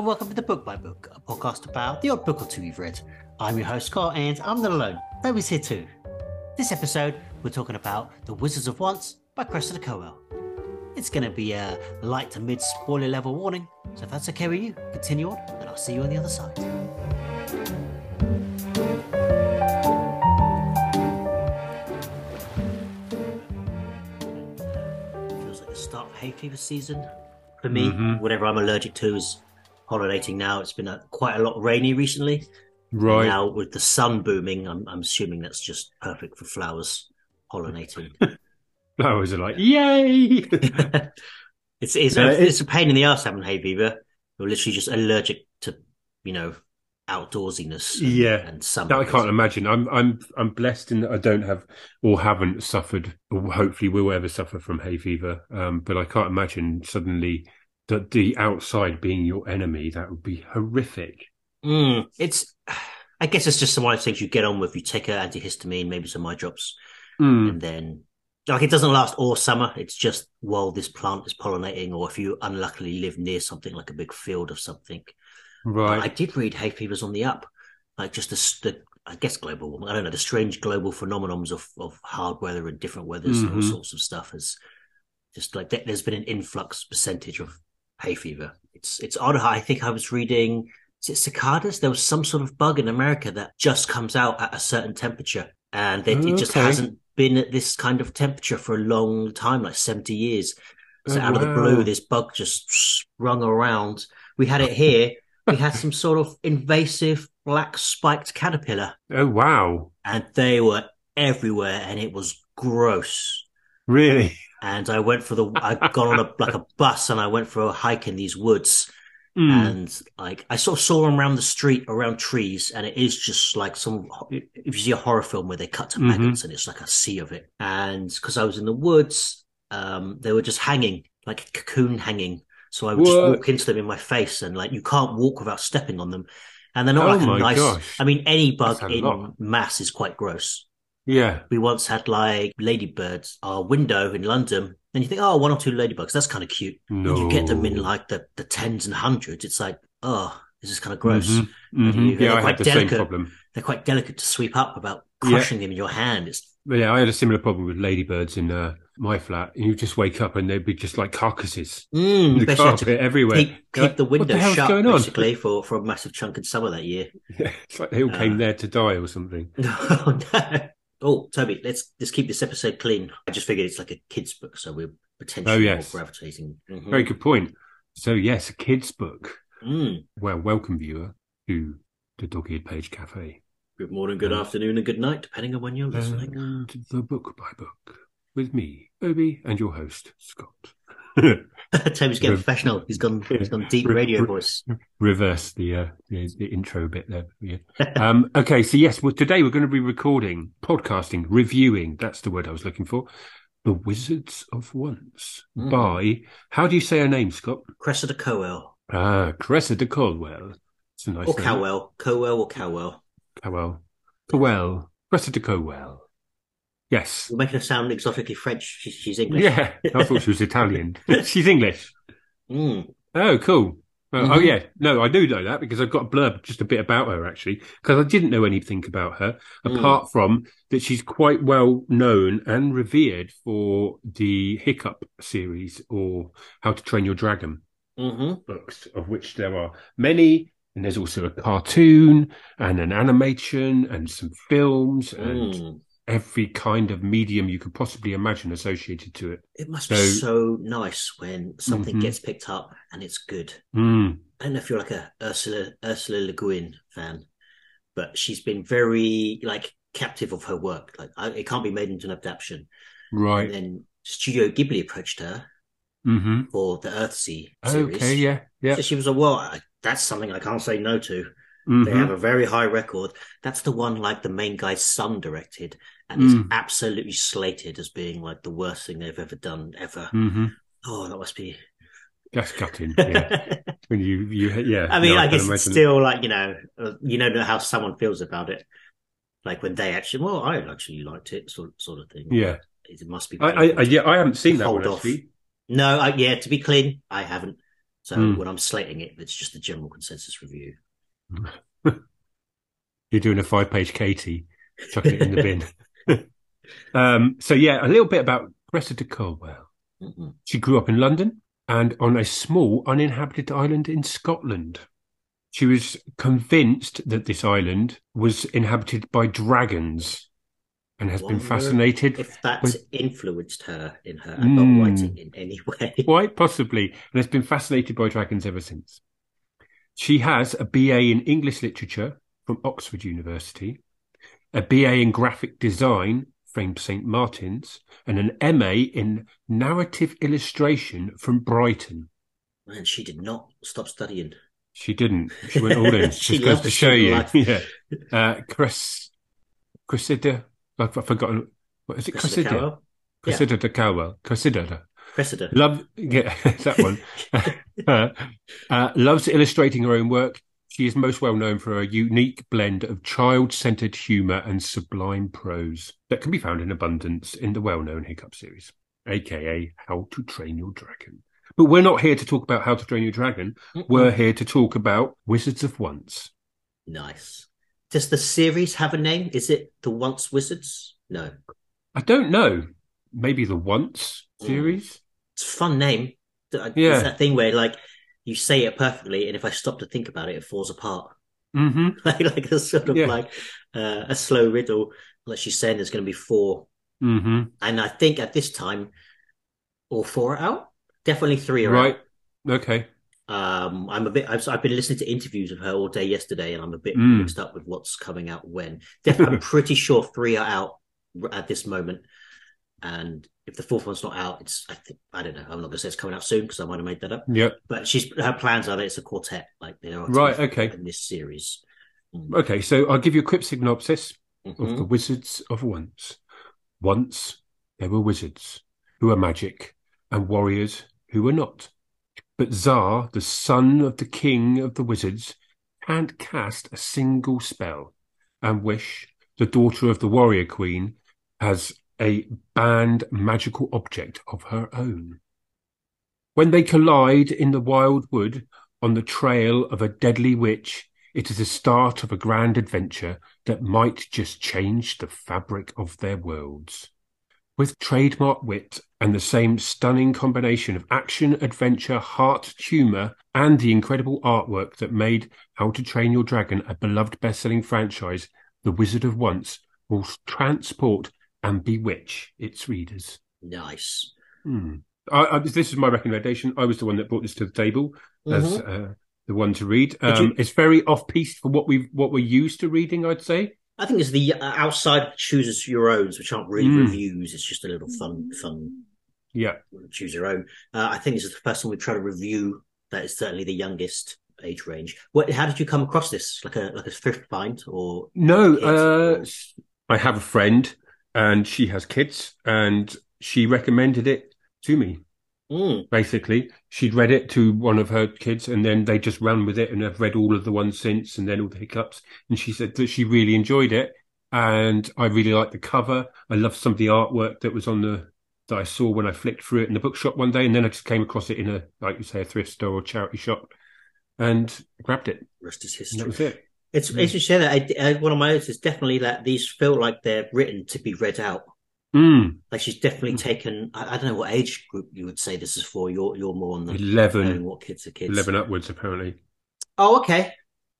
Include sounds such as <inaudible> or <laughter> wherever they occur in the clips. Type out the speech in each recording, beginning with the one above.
and welcome to the Book by Book, a podcast about the odd book or two you've read. I'm your host Scott, and I'm not alone. Toby's here too. This episode, we're talking about The Wizards of Once by Cressida Cowell. It's going to be a light to mid spoiler level warning, so if that's okay with you, continue on, and I'll see you on the other side. Feels like the start of hay fever season for me. Mhm. Whatever I'm allergic to is pollinating now. It's been a, quite a lot rainy recently. Right. Now with the sun booming, I'm, I'm assuming that's just perfect for flowers pollinating. <laughs> Flowers are like, yay! <laughs> it's it's, a, it's a pain in the ass having hay fever. You're literally just allergic to you know outdoorsiness. And, Yeah. and summer. that I can't imagine. I'm I'm I'm blessed in that I don't have or haven't suffered or hopefully will ever suffer from hay fever. Um, but I can't imagine suddenly that the outside being your enemy. That would be horrific. Mm, it's. I guess it's just one of those things you get on with. You take an antihistamine, maybe some eye drops, Mm. and then like it doesn't last all summer. It's just while this plant is pollinating, or if you unluckily live near something like a big field of something. But I did read hay fever's on the up, like just the, the I guess global warming. I don't know the strange global phenomenons of of hard weather and different weathers and all Mhm. sorts of stuff has just like there's been an influx percentage of hay fever. It's it's odd. I think I was reading. Is it cicadas? There was some sort of bug in America that just comes out at a certain temperature, and it, it just hasn't been at this kind of temperature for a long time, like seventy years. So Oh, out of the blue, this bug just sprung around. We had it here. we had some sort of invasive black spiked caterpillar, Oh wow! and they were everywhere, and it was gross. Really? And I went for the. I got on a like a bus, and I went for a hike in these woods, Mm. and like I sort of saw them around the street, around trees, and it is just like some. If you see a horror film where they cut to Mhm. maggots, and it's like a sea of it, and because I was in the woods, um, they were just hanging like a cocoon hanging. So I would just walk into them in my face, and like you can't walk without stepping on them, and they're not Oh like a nice. gosh. I mean, any bug in lot. mass is quite gross. Yeah. We once had like ladybirds, our window in London, and you think, oh, one or two ladybugs, that's kind of cute. No. And you get them in like the, the tens and hundreds. It's like, oh, this is kind of gross. Mhm, mhm. you- Yeah, I had the same problem. They're quite delicate to sweep up about Yeah. crushing them in your hand. It's yeah, I had a similar problem with ladybirds in uh, my flat. You just wake up and they'd be just like carcasses. mm, The best you have carpet everywhere. keep, keep like, the window hell's shut going on? basically for, for a massive chunk of summer that year. <laughs> Yeah, it's like they all came Uh, there to die or something. oh, <laughs> no. <laughs> Oh, Toby, let's let's keep this episode clean. I just figured it's like a kid's book, so we're potentially Oh, yes. more gravitating. Mhm. Very good point. So yes, a kid's book. Mm. Well, welcome viewer to the Dog Eared Page Cafe Good morning, good Mm. afternoon, and good night, depending on when you're listening. and the book by book with me, Obi, and your host Scott. <laughs> Toby's getting Re- professional. He's gone. He's gone deep Re- radio voice. Reverse the, uh, the the intro bit there. Yeah. <laughs> Um, okay, so yes, well, today we're going to be recording, podcasting, reviewing. That's the word I was looking for. The Wizards of Once Mhm. by how do you say her name, Scott? Cressida Cowell Ah, Cressida Caldwell. It's a nice or name. Cowell, Cowell or Cowell. Cowell. Cowell. Cressida Cowell. Yes. You're making her sound exotically French. She's, she's English. Yeah, I thought she was Italian. <laughs> <laughs> She's English. Mm. Oh, cool. Oh, Mhm. oh, yeah. No, I do know that because I've got a blurb just a bit about her actually, because I didn't know anything about her Mm. apart from that she's quite well known and revered for the Hiccup series or How to Train Your Dragon hmm books, of which there are many. And there's also a cartoon and an animation and some films and Mm. Every kind of medium you could possibly imagine associated to it. It must be So- so nice when something Mhm. gets picked up and it's good. Mm. I don't know if you're like a Ursula Ursula Le Guin fan, but she's been very like captive of her work. Like I, it can't be made into an adaptation. And Right. then Studio Ghibli approached her hmm for the Earthsea series. Okay. Yeah. Yeah. So she was like, well, I, that's something I can't say no to. They Mhm. have a very high record. That's the one like the main guy's son directed and is Mm. absolutely slated as being like the worst thing they've ever done ever. hmm Oh, that must be. That's gutting. <laughs> Yeah. when you, you, yeah. I mean, no, I can guess it's still like, you know, uh, you don't know how someone feels about it. Like when they actually, well, I actually liked it, sort, sort of thing. Yeah. It must be. I, I, I, yeah, I haven't seen that Hold one off. actually. No, I, yeah, to be clean, I haven't. So Mm. when I'm slating it, it's just a general consensus review. <laughs> You're doing a five page Katie, chucking it in the <laughs> bin. Um, so, yeah, a little bit about Cressida Colwell. Mhm. She grew up in London and on a small uninhabited island in Scotland. She was convinced that this island was inhabited by dragons and has been fascinated If that with- influenced her in her Mm. writing in any way. <laughs> Quite possibly, and has been fascinated by dragons ever since. She has a BA in English Literature from Oxford University, a BA in Graphic Design from St Martin's, and an MA in Narrative Illustration from Brighton. And she did not stop studying. She didn't. She went all in. <laughs> She Just goes to show you. life. <laughs> Yeah. Uh, Chris, Cressida. I've I've forgotten. What is it? Cressida Cressida. Cowell? Cressida de Cowell. Cressida. Cressida. Love, yeah, <laughs> that one. uh, uh, loves illustrating her own work. She is most well known for a unique blend of child centered humour and sublime prose that can be found in abundance in the well known Hiccup series, aka How to Train Your Dragon. But we're not here to talk about How to Train Your Dragon. Mm-mm. We're here to talk about Wizards of Once. Nice. Does the series have a name? Is it the Once Wizards? No. I don't know. Maybe the Once Mm. series? It's a fun name. Yeah. It's that thing where like you say it perfectly, and if I stop to think about it, it falls apart. hmm <laughs> like like a sort of Yeah. like uh, a slow riddle. Like she's saying, there's going to be four, hmm and I think at this time, all four are out. Definitely three are Right. Okay. Um, I'm a bit. I've, I've been listening to interviews of her all day yesterday, and I'm a bit Mm. mixed up with what's coming out when. Definitely, I'm <laughs> pretty sure three are out r- at this moment, and if the fourth one's not out, it's I think I don't know. I'm not going to say it's coming out soon because I might have made that up. Yeah. But she's her plans are that it's a quartet, like there are Right, okay. in this series. Mm. Okay. So I'll give you a quick synopsis. of Mhm. the wizards of once. Once there were wizards who were magic and warriors who were not. But Xar, the son of the king of the wizards, can't cast a single spell, and Wish, the daughter of the warrior queen, has a banned magical object of her own. When they collide in the wild wood on the trail of a deadly witch, it is the start of a grand adventure that might just change the fabric of their worlds. With trademark wit and the same stunning combination of action, adventure, heart, humour, and the incredible artwork that made How to Train Your Dragon a beloved best-selling franchise, The Wizard of Once will transport and bewitch its readers. Nice. Hmm. I, I, this is my recommendation. I was the one that brought this to the table as Mhm. uh, the one to read. Um, you- It's very off piece for what we what we're used to reading. I'd say. I think it's the uh, outside chooses your owns, which aren't really Mm. reviews. It's just a little fun, fun Yeah. choose your own. Uh, I think this is the first one we try to review. That is certainly the youngest age range. What? How did you come across this? Like a like a thrift find or? No, uh, I have a friend, and she has kids, and she recommended it to me. Mm, Basically, she'd read it to one of her kids, and then they just ran with it, and I've read all of the ones since, and then all the hiccups. And she said that she really enjoyed it, and I really liked the cover. I loved some of the artwork that was on the that I saw when I flicked through it in the bookshop one day, and then I just came across it in a like you say a thrift store or charity shop, and grabbed it. rest is And that history. was it. It's Mm. it's just that I, I, one of my notes is definitely that these feel like they're written to be read out. Mm, Like she's definitely Mm. taken. I, I don't know what age group you would say this is for. You're you're more on the eleven. what kids are kids. 11 upwards, apparently. Oh, okay.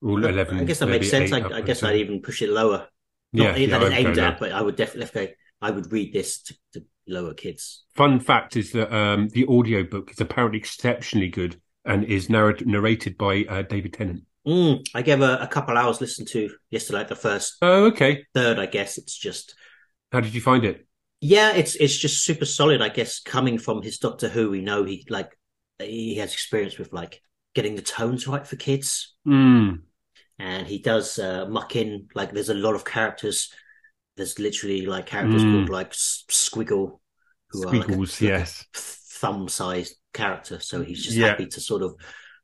11. I guess that makes sense. I, I guess I'd even push it lower. yeah, Not yeah, that it's I'd aimed at, but I would definitely go. I would read this to, to lower kids. Fun fact is that um, the audiobook is apparently exceptionally good and is narr- narrated by uh, David Tennant. Mm, I gave a, a couple hours listen to yesterday, like the first Oh, okay. third. I guess it's just How did you find it? yeah, it's it's just super solid. I guess coming from his Doctor Who, we know he like he has experience with like getting the tones right for kids, Mm, and he does uh, muck in like there's a lot of characters. There's literally like characters Mm. called like Squiggle, who are like a- Squiggles, like yes. thumb-sized character. So he's just Yeah. happy to sort of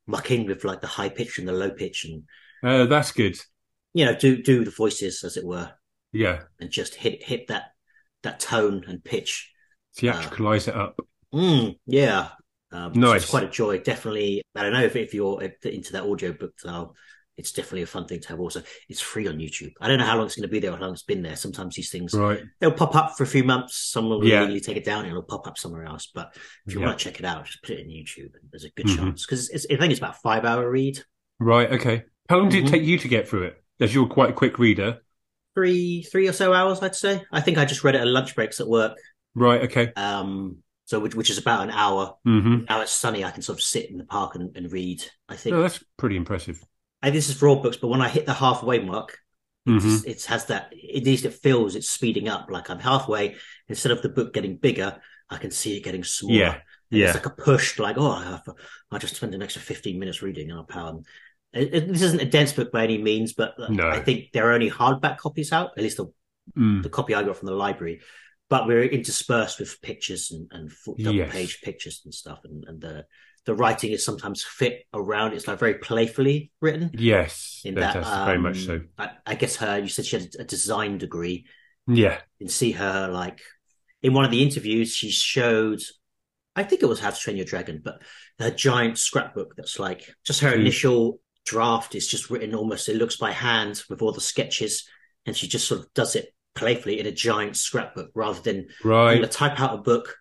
muck in with like the high pitch and the low pitch, and Uh, that's good. you know do do the voices as it were, Yeah. and just hit hit that that tone and pitch. Theatricalize it up. Mm, yeah. Um, so it's quite a joy. Definitely, I don't know if, if you're into that audio book style. It's definitely a fun thing to have. Also, it's free on YouTube. I don't know how long it's going to be there or how long it's been there. Sometimes these things Right. they'll pop up for a few months. Someone will Yeah. take it down and it'll pop up somewhere else. But if you Yeah. want to check it out, just put it in YouTube. And there's a good Mhm. chance because it's, I think it's about a five hour read, Right. Okay. How long did Mhm. it take you to get through it? As you're quite a quick reader. three three or so hours, I'd say. I think I just read it at lunch breaks at work. Right. Okay. Um, so which, which is about an hour. hmm Now it's sunny. I can sort of sit in the park and, and read. I think No, that's pretty impressive. This is for all books, but when I hit the halfway mark, hmm it has that. At least it feels it's speeding up. Like I'm halfway. Instead of the book getting bigger, I can see it getting smaller. Yeah. And Yeah. It's like a push, like, oh, I have, just spent an extra 15 minutes reading and I'll power. It, it- this isn't a dense book by any means, but No. I think there are only hardback copies out, at least the, Mm. the copy I got from the library. But we're interspersed with pictures and, and full double Yes. page pictures and stuff. And, and the, the writing is sometimes fit around. It's like very playfully written. Yes. In that- that's very much um, so. I, I guess her, you said she had a design degree Yeah. and see her like in one of the interviews she showed i think it was how to train your dragon but her giant scrapbook that's like just her Mm. initial draft is just written almost it looks by hand with all the sketches and she just sort of does it playfully in a giant scrapbook rather than i'm Right. going to type out a book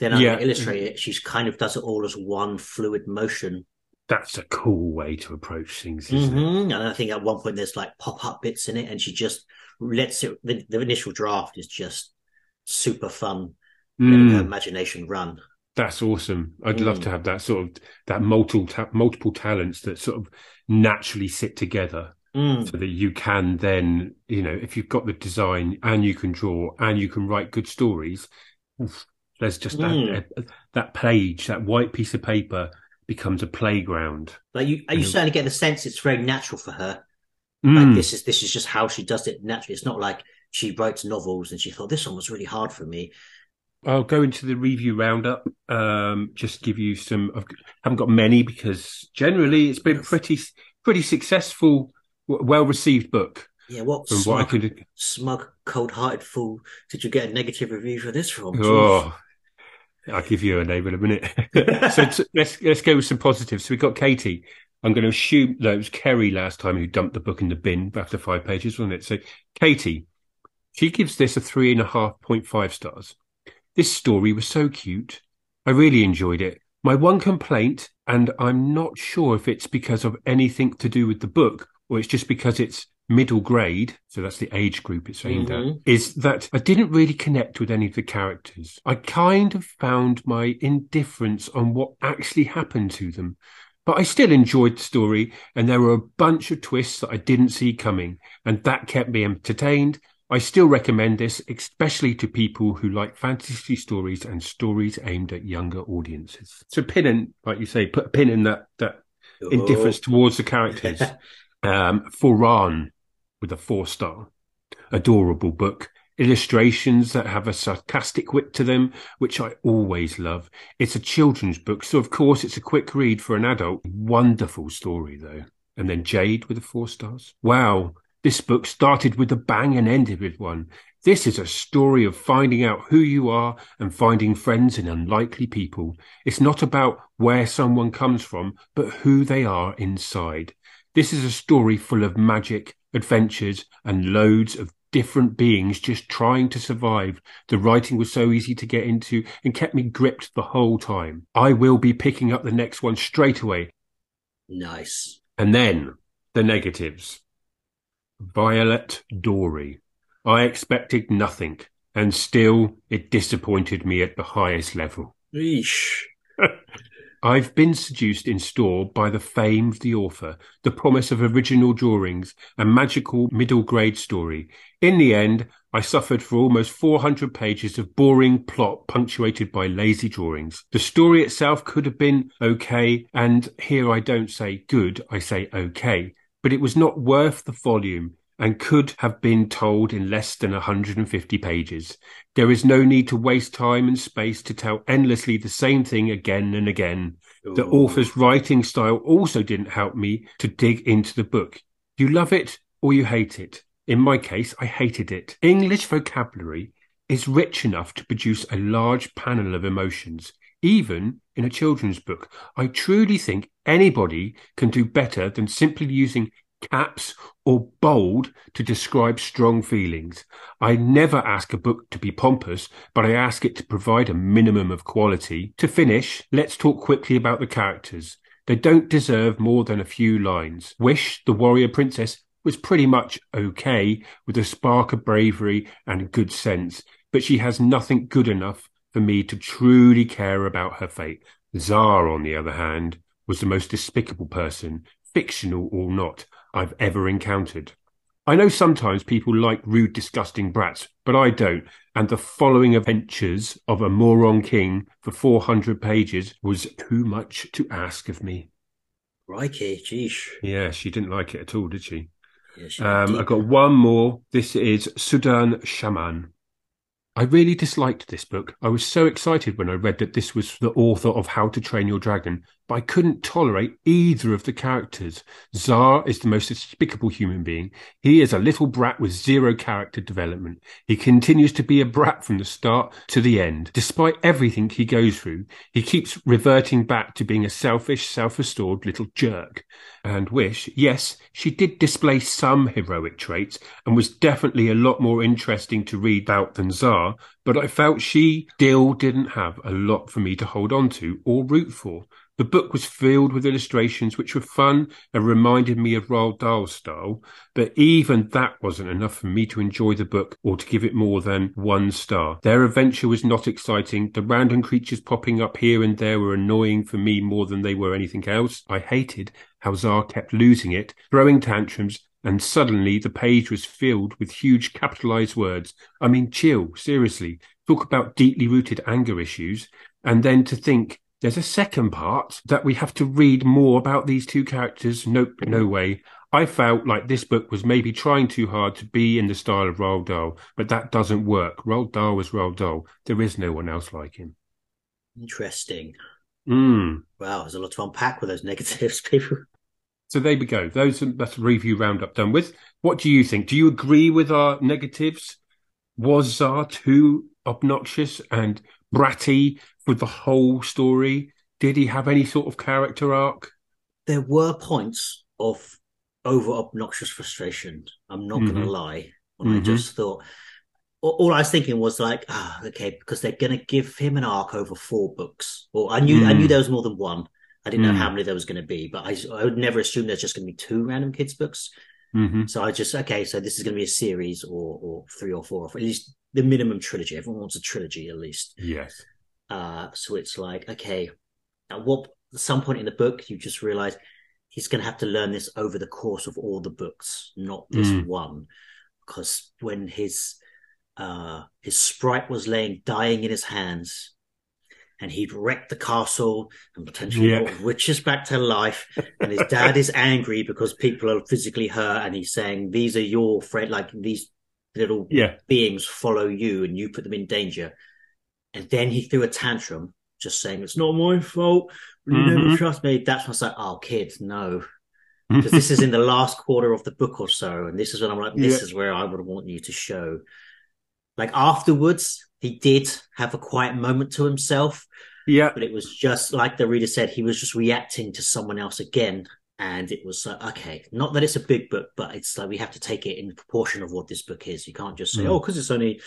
then Yeah. going illustrate it she's kind of does it all as one fluid motion That's a cool way to approach things, isn't it? Mhm. and i think at one point there's like pop-up bits in it and she just lets it the, the initial draft is just super fun letting her Mm, imagination run. that's awesome. I'd love Mm. to have that sort of that multiple ta- multiple talents that sort of naturally sit together, Mm. so that you can then, you know, if you've got the design and you can draw and you can write good stories, oof, there's just Mm. that that page, that white piece of paper becomes a playground. Like you, you certainly get the sense it's very natural for her. Mm. Like this is this is just how she does it naturally. It's not like she writes novels and she thought this one was really hard for me. I'll go into the review roundup. Um, just give you some. I haven't got many because generally it's been pretty pretty successful, well received book. Yeah, what smug, what I could. smug, cold-hearted fool did you get a negative review for this from? Oh, I'll give you a name in a minute. <laughs> so t- let's let's go with some positives. So we got Katie. I'm going to assume that it was Kerry last time who dumped the book in the bin after five pages, wasn't it? So Katie, she gives this a three and a half point five stars. This story was so cute. I really enjoyed it. My one complaint, and I'm not sure if it's because of anything to do with the book or it's just because it's middle grade, so that's the age group it's aimed Mhm. at, is that I didn't really connect with any of the characters. I kind of found my indifference on what actually happened to them. But I still enjoyed the story, and there were a bunch of twists that I didn't see coming, and that kept me entertained. I still recommend this, especially to people who like fantasy stories and stories aimed at younger audiences. So pin in, like you say, put a pin in that that indifference towards the characters. <laughs> um, Foran with a four star. Adorable book. Illustrations that have a sarcastic wit to them, which I always love. It's a children's book, so of course it's a quick read for an adult. Wonderful story though. And then Jade with the four stars. Wow. This book started with a bang and ended with one. This is a story of finding out who you are and finding friends in unlikely people. It's not about where someone comes from, but who they are inside. This is a story full of magic, adventures, and loads of different beings just trying to survive. The writing was so easy to get into and kept me gripped the whole time. I will be picking up the next one straight away. Nice. And then the negatives. Violet Dory. I expected nothing, and still it disappointed me at the highest level. Eesh. <laughs> I've been seduced in store by the fame of the author, the promise of original drawings, a magical middle grade story. In the end, I suffered for almost 400 pages of boring plot punctuated by lazy drawings. The story itself could have been okay, and here I don't say good, I say okay, but it was not worth the volume and could have been told in less than 150 pages. There is no need to waste time and space to tell endlessly the same thing again and again. The author's writing style also didn't help me to dig into the book. You love it or you hate it. In my case, I hated it. English vocabulary is rich enough to produce a large panel of emotions. even in a children's book. I truly think anybody can do better than simply using caps or bold to describe strong feelings. I never ask a book to be pompous, but I ask it to provide a minimum of quality. To finish, let's talk quickly about the characters. They don't deserve more than a few lines. Wish, the warrior princess, was pretty much okay with a spark of bravery and good sense, but she has nothing good enough for me to truly care about her fate. Xar, on the other hand, was the most despicable person, fictional or not, I've ever encountered. I know sometimes people like rude, disgusting brats, but I don't. And the following adventures of a moron king for 400 pages was too much to ask of me. Crikey, geesh. Yeah, she didn't like it at all, did she? Yeah, she Um, I've got one more. This is Sudan Shaman. I really disliked this book. I was so excited when I read that this was the author of How to Train Your Dragon, but I couldn't tolerate either of the characters. Xar is the most despicable human being. He is a little brat with zero character development. He continues to be a brat from the start to the end. Despite everything he goes through, he keeps reverting back to being a selfish, self-restored little jerk. And Wish, yes, she did display some heroic traits and was definitely a lot more interesting to read about than Xar, but I felt she still didn't have a lot for me to hold on to or root for. The book was filled with illustrations which were fun and reminded me of Roald Dahl's style, but even that wasn't enough for me to enjoy the book or to give it more than one star. Their adventure was not exciting. The random creatures popping up here and there were annoying for me more than they were anything else. I hated how Xar kept losing it, throwing tantrums, and suddenly the page was filled with huge capitalized words. I mean, chill, seriously. Talk about deeply rooted anger issues. And then to think there's a second part that we have to read more about these two characters. Nope, no way. I felt like this book was maybe trying too hard to be in the style of Roald Dahl, but that doesn't work. Roald Dahl was Roald Dahl. There is no one else like him. Interesting. Mm. Wow, there's a lot to unpack with those <laughs> negatives, people. So there we go. Those that's a review roundup done with. What do you think? Do you agree with our negatives? Was Xar too obnoxious and bratty for the whole story? Did he have any sort of character arc? There were points of over obnoxious frustration. I'm not going Mhm. to lie. When I Mhm. just thought, all, I was thinking was like, ah, okay, because they're going to give him an arc over four books. Or I knew, I knew Mm. there was more than one. I didn't know Mm. how many there was going to be, but I, I would never assume there's just going to be two random kids books. hmm So I just okay, so this is going to be a series or or three or four, or at least the minimum trilogy. Everyone wants a trilogy at least. Yes. Uh, so it's like okay, at what at some point in the book you just realize he's going to have to learn this over the course of all the books, not this Mm. one, because when his uh his sprite was laying dying in his hands. And he'd wrecked the castle and potentially Yeah. brought witches back to life and his dad is angry because people are physically hurt and he's saying these are your friend like these little Yeah. beings follow you and you put them in danger and then he threw a tantrum just saying it's not my fault you never Mhm. trust me that's when I was like oh kid no <laughs> because this is in the last quarter of the book or so and this is when I'm like this Yeah. is where I would want you to show like afterwards he did have a quiet moment to himself yeah. but it was just like the reader said, he was just reacting to someone else again. And it was like, okay, not that it's a big book, but it's like we have to take it in proportion of what this book is. You can't just say, Mm. oh, because it's only,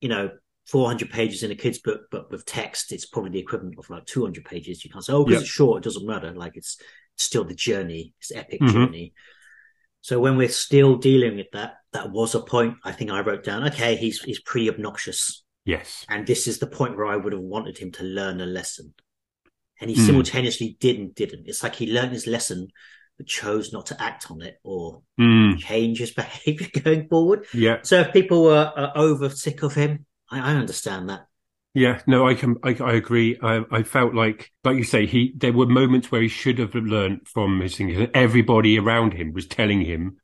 you know, 400 pages in a kid's book, but with text, it's probably the equivalent of like 200 pages. You can't say, oh, because Yeah. it's short, it doesn't matter. Like it's, still the journey, it's epic Mhm. journey. So when we're still dealing with that, that was a point I think I wrote down. Okay, he's he's pretty obnoxious. Yes. And this is the point where I would have wanted him to learn a lesson. And he Hmm. simultaneously did and didn't. It's like he learned his lesson, but chose not to act on it or Mm. change his <laughs> behavior going forward. Yeah. So if people were uh, over sick of him, I, I understand that. Yeah, no, I can, I, I agree. I, I felt like, like you say, he, there were moments where he should have learned from his things. Everybody around him was telling him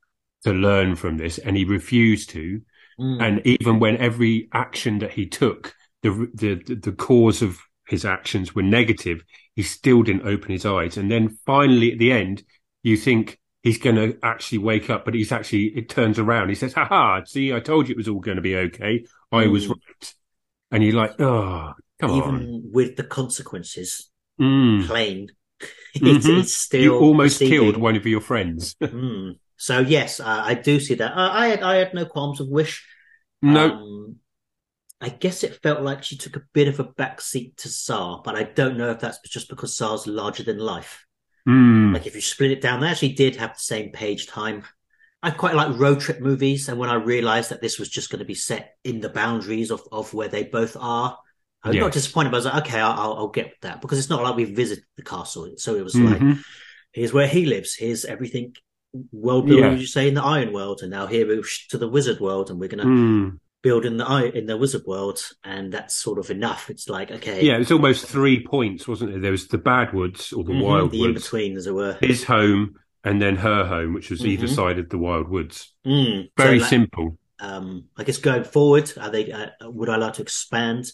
to learn from this and he refused to. Mm. And even when every action that he took, the, the, the cause of his actions were negative, he still didn't open his eyes. And then finally at the end, you think he's going to actually wake up, but he's actually, it turns around. He says, ha ha, see, I told you it was all going to be okay. I was Mm. right. And you're like, oh, Come even on. Even with the consequences Mm. plain, <laughs> it's, it's still You almost proceeding. killed one of your friends. <laughs> Mm. So yes, uh, I do see that. Uh, I had I had no qualms of Wish. no. Um, I guess it felt like she took a bit of a backseat to Xar, but I don't know if that's just because Xar's larger than life. Mm. Like if you split it down, they actually did have the same page time. I quite like road trip movies, and when I realised that this was just going to be set in the boundaries of, of where they both are, I was not disappointed. But I was like, okay, I'll, I'll, get that because it's not like we visited the castle. So it was like, Mhm. here's where he lives. Here's everything world building, Yeah. as you say, in the Iron World, and now here we're to the Wizard World, and we're going to Mm. Build in the in the Wizard World, and that's sort of enough. It's like okay, Yeah, it was almost three points, wasn't it? There was the Bad Woods or the mhm, Wild the in-between as it were. his home, and then her home, which was either Mhm. side of the Wild Woods. Mm. Very So, like, simple. um, I guess going forward, are they? Uh, would I like to expand?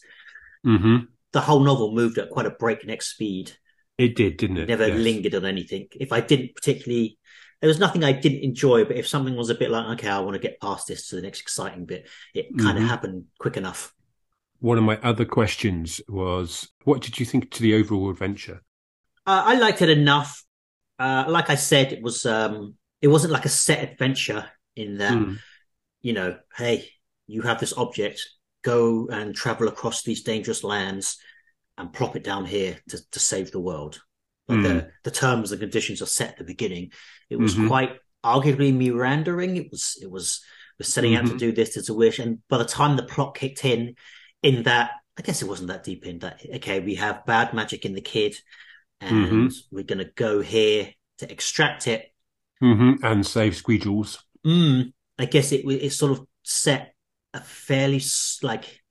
hmm The whole novel moved at quite a breakneck speed. It did, didn't It it? never Yes. lingered on anything. If I didn't particularly, there was nothing I didn't enjoy. But if something was a bit like, okay, I want to get past this to the next exciting bit, it kind of Mhm. happened quick enough. One of my other questions was, what did you think to the overall adventure? Uh, I liked it enough. Uh, like I said, it was um, it wasn't like a set adventure in that Mm. you know, hey, you have this object, go and travel across these dangerous lands and plop it down here to, to save the world. Like the, the terms and conditions are set at the beginning. It was Mhm. quite arguably meandering. It was it was was setting out to Mhm. do this as a wish. And by the time the plot kicked in, in that I guess it wasn't that deep in that okay, we have bad magic in the kid and we're gonna go here to extract it hmm And save Squeegles. Mm, I guess it it sort of set a fairly like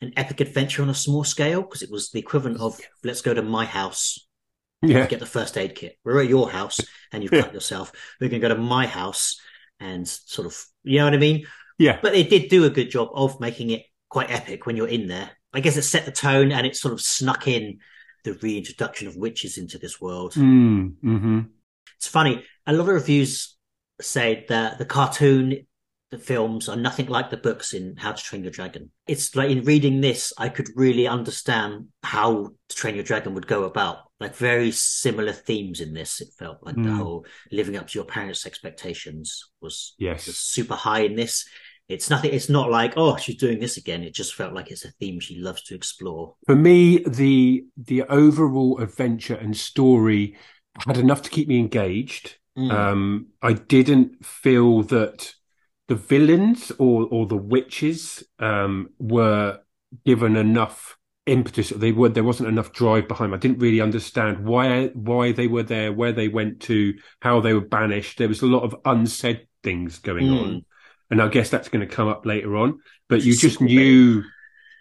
an epic adventure on a small scale because it was the equivalent of let's go to my house Yeah. get the first aid kit. We're at your house and you've Yeah. cut yourself. We're gonna go to my house and sort of you know what I mean. Yeah. But it did do a good job of making it quite epic when you're in there. I guess it set the tone and it sort of snuck in the reintroduction of witches into this world. Mm. hmm It's funny. A lot of reviews say that the cartoon, the films are nothing like the books in How to Train Your Dragon. It's like in reading this, I could really understand how to Train Your Dragon would go about. Like very similar themes in this. It felt like the Mm. whole living up to your parents' expectations was, Yes. was super high in this. It's nothing. It's not like oh she's doing this again. It just felt like it's a theme she loves to explore. For me, the the overall adventure and story had enough to keep me engaged. Mm. Um, I didn't feel that the villains or or the witches um, were given enough impetus. They were there wasn't enough drive behind. Them. I didn't really understand why why they were there, where they went to, how they were banished. There was a lot of unsaid things going Mm. on, and I guess that's going to come up later on. But you just knew,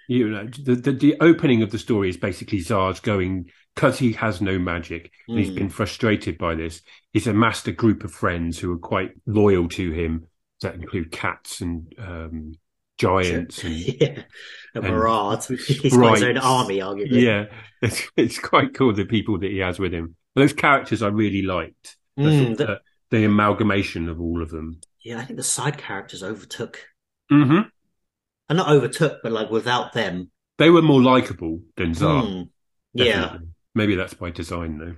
you know, the, the the opening of the story is basically Xars going because he has no magic and he's Mm. been frustrated by this. He's amassed a group of friends who are quite loyal to him. That include cats and um, giants and <laughs> yeah, a Murad. <laughs> He's got his own army, arguably. yeah, it's it's quite cool the people that he has with him. Those characters I really liked. The, Mm, the- the, the amalgamation of all of them. yeah, I think the side characters overtook, hmm and not overtook, but like without them. They were more likable than Xar. Mm, yeah, maybe that's by design though.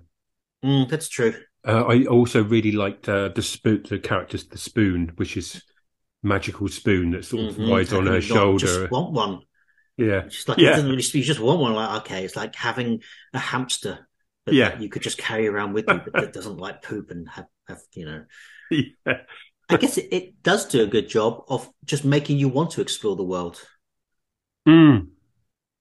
mm, that's true. Uh, I also really liked uh, the spoon, the characters, the spoon, which is magical spoon that sort of Mhm. rides on her shoulder. Just want one. Yeah, Just like Yeah. really. You just want one. Like okay, it's like having a hamster. That Yeah. you could just carry around with you, <laughs> but that doesn't like poop and have, have you know. yeah, I guess it, it does do a good job of just making you want to explore the world, mm,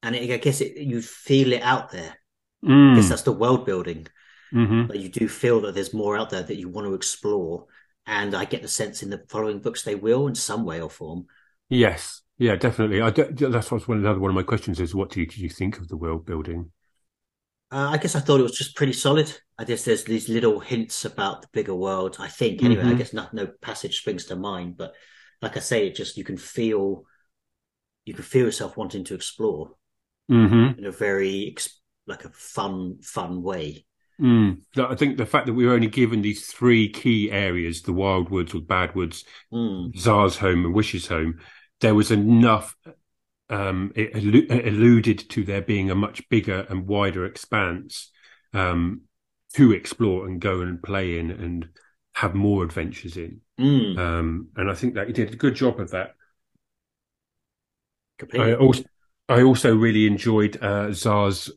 and it, I guess it, you feel it out there. I mm, guess that's the world building. hmm Like you do feel that there's more out there that you want to explore. And I get the sense in the following books they will in some way or form. Yes, yeah, definitely. I do, that's what's one another one of my questions is what do you, do you think of the world building? Uh, I guess I thought it was just pretty solid. I guess there's these little hints about the bigger world. I think anyway. I Mhm. guess not, no passage springs to mind, but like I say, it just you can feel you can feel yourself wanting to explore hmm in a very like a fun fun way. Mm. I think the fact that we were only given these three key areas, the Wild Woods or Bad Woods, Mm, Xar's home and Wish's home, there was enough um, it, allu- it alluded to there being a much bigger and wider expanse um, to explore and go and play in and have more adventures in. Mm, Um, and I think that he did a good job of that. I also, I also really enjoyed uh, Xar's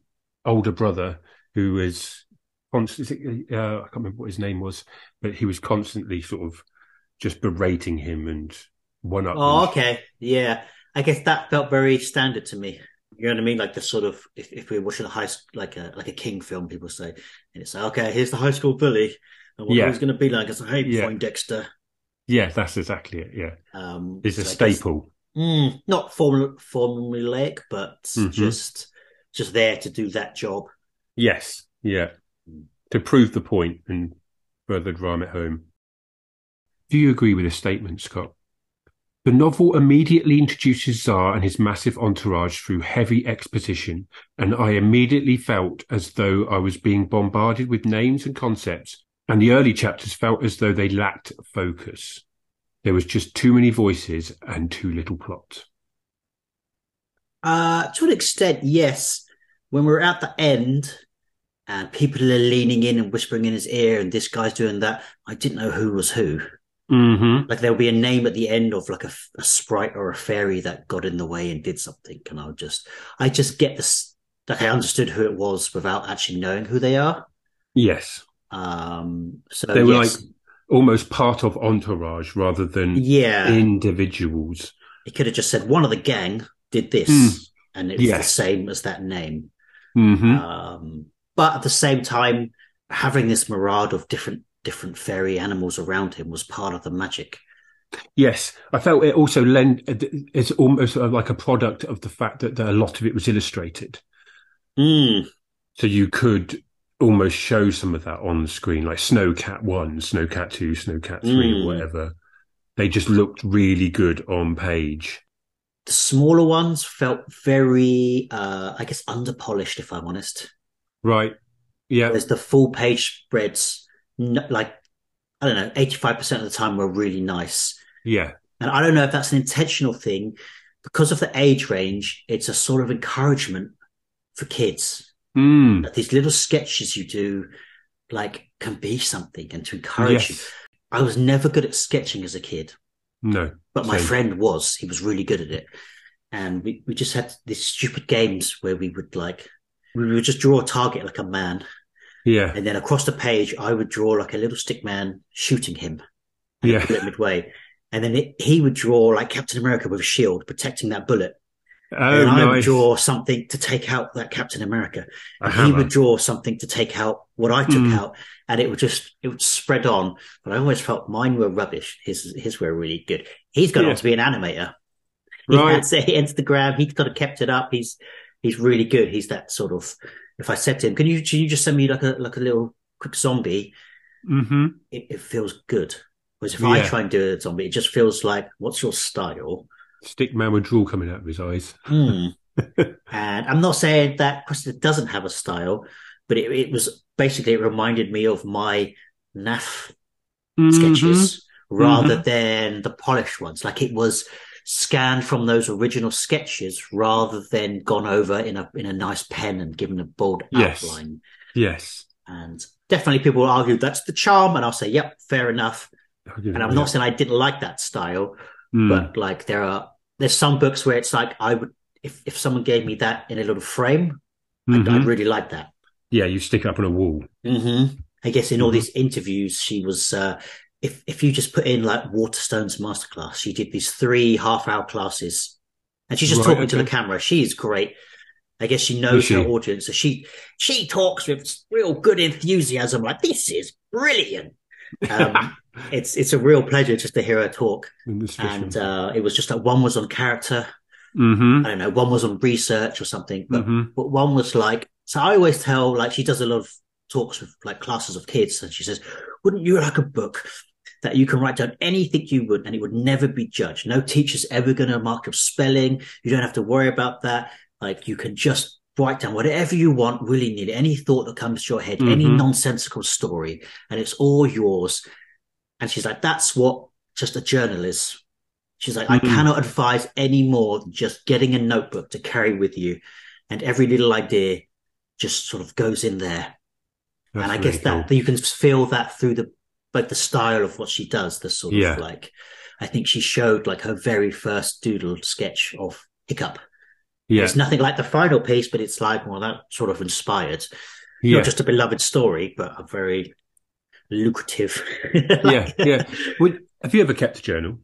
older brother, who was constantly, uh, I can't remember what his name was, but he was constantly sort of just berating him and one up. Oh, okay. Yeah. I guess that felt very standard to me. You know what I mean? Like the sort of if, if we're watching a high like a like a King film, people say, and it's like, okay, here's the high school bully, and what Yeah. he's going to be like as a hey, Yeah. Poindexter. Yeah, that's exactly it. Yeah, Um, it's a so I guess- staple. Mm, not formula formulaic, but Mhm. just just there to do that job. Yes, yeah. To prove the point and further drive it home. Do you agree with this statement, Scott? The novel immediately introduces Xar and his massive entourage through heavy exposition, and I immediately felt as though I was being bombarded with names and concepts, and the early chapters felt as though they lacked focus. There was just too many voices and too little plot. Uh, to an extent, yes. When we're at the end and people are leaning in and whispering in his ear, and this guy's doing that, I didn't know who was who. Mm-hmm. Like there'll be a name at the end of like a, a sprite or a fairy that got in the way and did something, and I'll just, I just get this. Like I understood who it was without actually knowing who they are. Yes, Um, so they were yes, like almost part of entourage rather than yeah, individuals. it could have just said one of the gang did this, Mm. and it's the Yes. same as that name. hmm Um, but at the same time, having this mirage of different different fairy animals around him was part of the magic. Yes, I felt it also lent. It's almost like a product of the fact that a lot of it was illustrated, Mm, so you could almost show some of that on the screen, like Snowcat One, Snowcat Two, Snowcat Three, Mm. whatever. They just looked really good on page. the smaller ones felt very, uh, I guess, underpolished. If I'm honest, Right? Yeah. There's the full page spreads, like I don't know, eighty five percent of the time were really nice. Yeah. And I don't know if that's an intentional thing because of the age range. It's a sort of encouragement for kids. Mm. that these little sketches you do like can be something and to encourage you. I was never good at sketching as a kid, No. but my Same. friend was. He was really good at it. And we, we just had these stupid games where we would like we would just draw a target like a man, Yeah. and then across the page I would draw like a little stick man shooting him. Yeah. bullet midway. And then it, he would draw like Captain America with a shield protecting that bullet. Oh, and I would draw something to take out that Captain America. And he would draw something to take out what I took Mm. out, and it would just it would spread on. But I always felt mine were rubbish. His his were really good. He's gone Yeah. on to be an animator. He Right. has <laughs> a Instagram. He sort of kept it up. He's he's really good. He's that sort of. If I said to him, "Can you can you just send me like a like a little quick zombie?" hmm It, it feels good. Whereas if I try and do a zombie, it just feels like, "What's your style?" Stick man with drool coming out of his eyes. Hmm. <laughs> and I'm not saying that Cressida doesn't have a style, but it, it was basically it reminded me of my NAF Mhm. sketches rather than the polished ones. Like it was scanned from those original sketches rather than gone over in a in a nice pen and given a bold Yes. outline. Yes. And definitely people will argue that's the charm, and I'll say, yep, fair enough. I'll give it And I'm that. not saying I didn't like that style, Mm. but like there are there's some books where it's like I would if if someone gave me that in a little frame, I'd, Mhm. I'd really like that. Yeah, you stick it up on a wall. Mm-hmm. I guess in all Mhm. these interviews, she was. Uh, if if you just put in like Waterstone's masterclass, she did these three half hour classes, and she's just Right, talking to the okay. camera. She's great. I guess she knows she? her audience, so she she talks with real good enthusiasm. Like this is brilliant. Um, <laughs> it's it's a real pleasure just to hear her talk. And uh, it was just like one was on character. hmm I don't know. One was on research or something, but hmm but one was like so i always tell like she does a lot of talks with like classes of kids and she says wouldn't you like a book that you can write down anything you would and it would never be judged no teacher's ever going to mark your spelling you don't have to worry about that like you can just write down whatever you want willy-nilly any thought that comes to your head any Mhm. nonsensical story and it's all yours and she's like that's what just a journal is She's like, I Mhm. cannot advise any more than just getting a notebook to carry with you, and every little idea just sort of goes in there. That's and I really guess that cool. you can feel that through the like the style of what she does. The sort Yeah. of like, I think she showed like her very first doodle sketch of Hiccup. Yeah, It's nothing like the final piece, but it's like well, that sort of inspired yeah, not just a beloved story, but a very lucrative. <laughs> yeah, like- yeah. Would, have you ever kept a journal?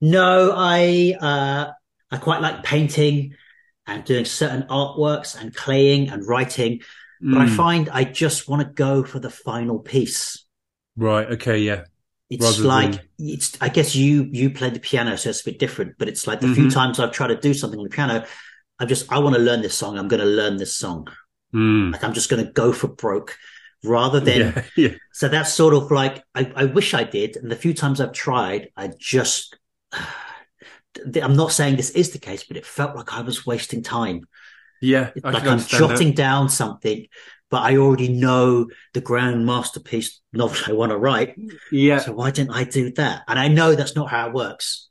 No, I uh, I quite like painting and doing certain artworks and claying and writing, but I Mm, find I just want to go for the final piece. Right. Okay. Yeah. It's Rather like than- it's. I guess you you play the piano, so it's a bit different. But it's like the few Mhm. times I've tried to do something on the piano, I'm just I want to learn this song. I'm going to learn this song. Mm, Like I'm just going to go for broke, rather than yeah. <laughs> Yeah. So that's sort of like I, I wish I did, and the few times I've tried, I just <sighs> I'm not saying this is the case, but it felt like I was wasting time. Yeah. I like I'm understand that. jotting down something, but I already know the grand masterpiece novel I want to write. Yeah. So why didn't I do that? And I know that's not how it works.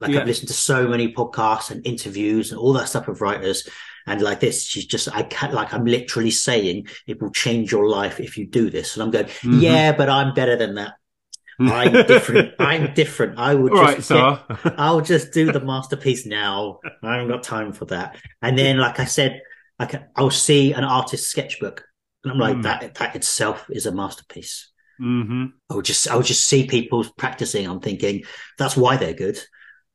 Like Yeah. I've listened to so many podcasts and interviews and all that stuff of writers. And like this, she's just, I can't, like, I'm literally saying it will change your life if you do this. And I'm going, Mhm. yeah, but I'm better than that. I'm <laughs> different. I'm different. I would All just right, get- <laughs> I'll just do the masterpiece now. I haven't got time for that. And then, like I said, I can, I'll see an artist's sketchbook, and I'm like, Mm. that that itself is a masterpiece. hmm I would just, I would just see people practicing. I'm thinking that's why they're good.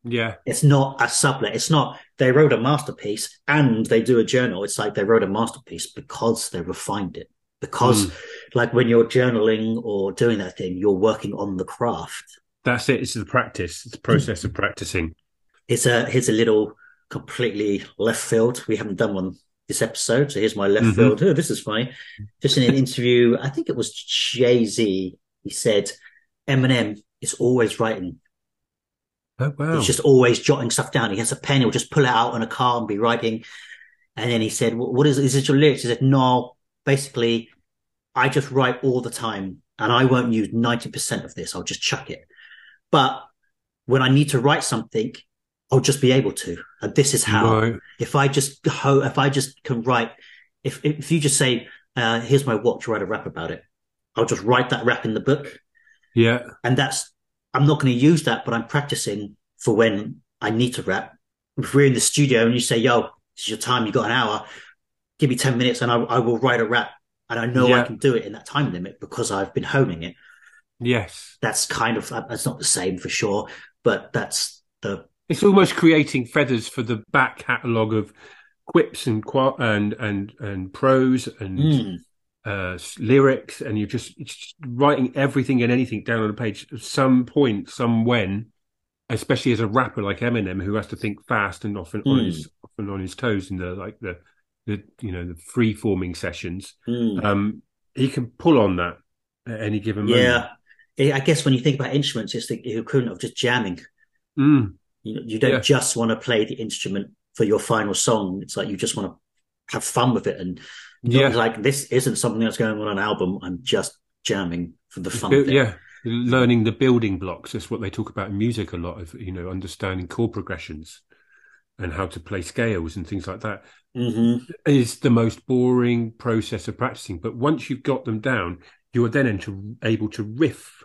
Yeah. It's not a sublet. It's not they wrote a masterpiece and they do a journal. It's like they wrote a masterpiece because they refined it. Because, Mm. like when you're journaling or doing that thing, you're working on the craft. That's it. It's the practice. It's the process of practicing. It's a here's a little completely left field. We haven't done one this episode, so here's my left Mhm. field. Oh, this is funny. Just in an <laughs> interview, I think it was Jay Z. He said Eminem is always writing. Oh wow. He's just always jotting stuff down. He has a pen. He'll just pull it out in a car and be writing. And then he said, "What is is this your lyrics?" He said, "No, basically, I just write all the time, and I won't use ninety percent of this. I'll just chuck it. But when I need to write something, I'll just be able to. And this is how. Right. If I just ho- if I just can write, if if you just say, uh, "Here's my watch," write a rap about it. I'll just write that rap in the book Yeah. and that's I'm not going to use that, but I'm practicing for when I need to rap. If we're in the studio and you say, "Yo, this is your time. You got an hour. Give me ten minutes, and I, I will write a rap." And I know I can do it in that time limit because I've been honing it. Yes. That's kind of that's not the same for sure, but that's the It's almost creating feathers for the back catalogue of quips and and and and prose and Mm, uh, lyrics, and you're just, it's just writing everything and anything down on a page. At some point, some when, especially as a rapper like Eminem, who has to think fast and often on Mm. his often on his toes in the like the the you know the free forming sessions, mm. um, he can pull on that at any given moment. yeah. I I guess when you think about instruments, it's the equivalent of just jamming. Mm, You, you don't Yeah. just want to play the instrument for your final song. It's like you just want to have fun with it and yeah. Like this isn't something that's going on an album. I'm just jamming for the fun. Yeah, learning the building blocks. That's what they talk about in music a lot. Of you know, understanding chord progressions and how to play scales and things like that hmm is the most boring process of practicing. But once you've got them down, you are then into, able to riff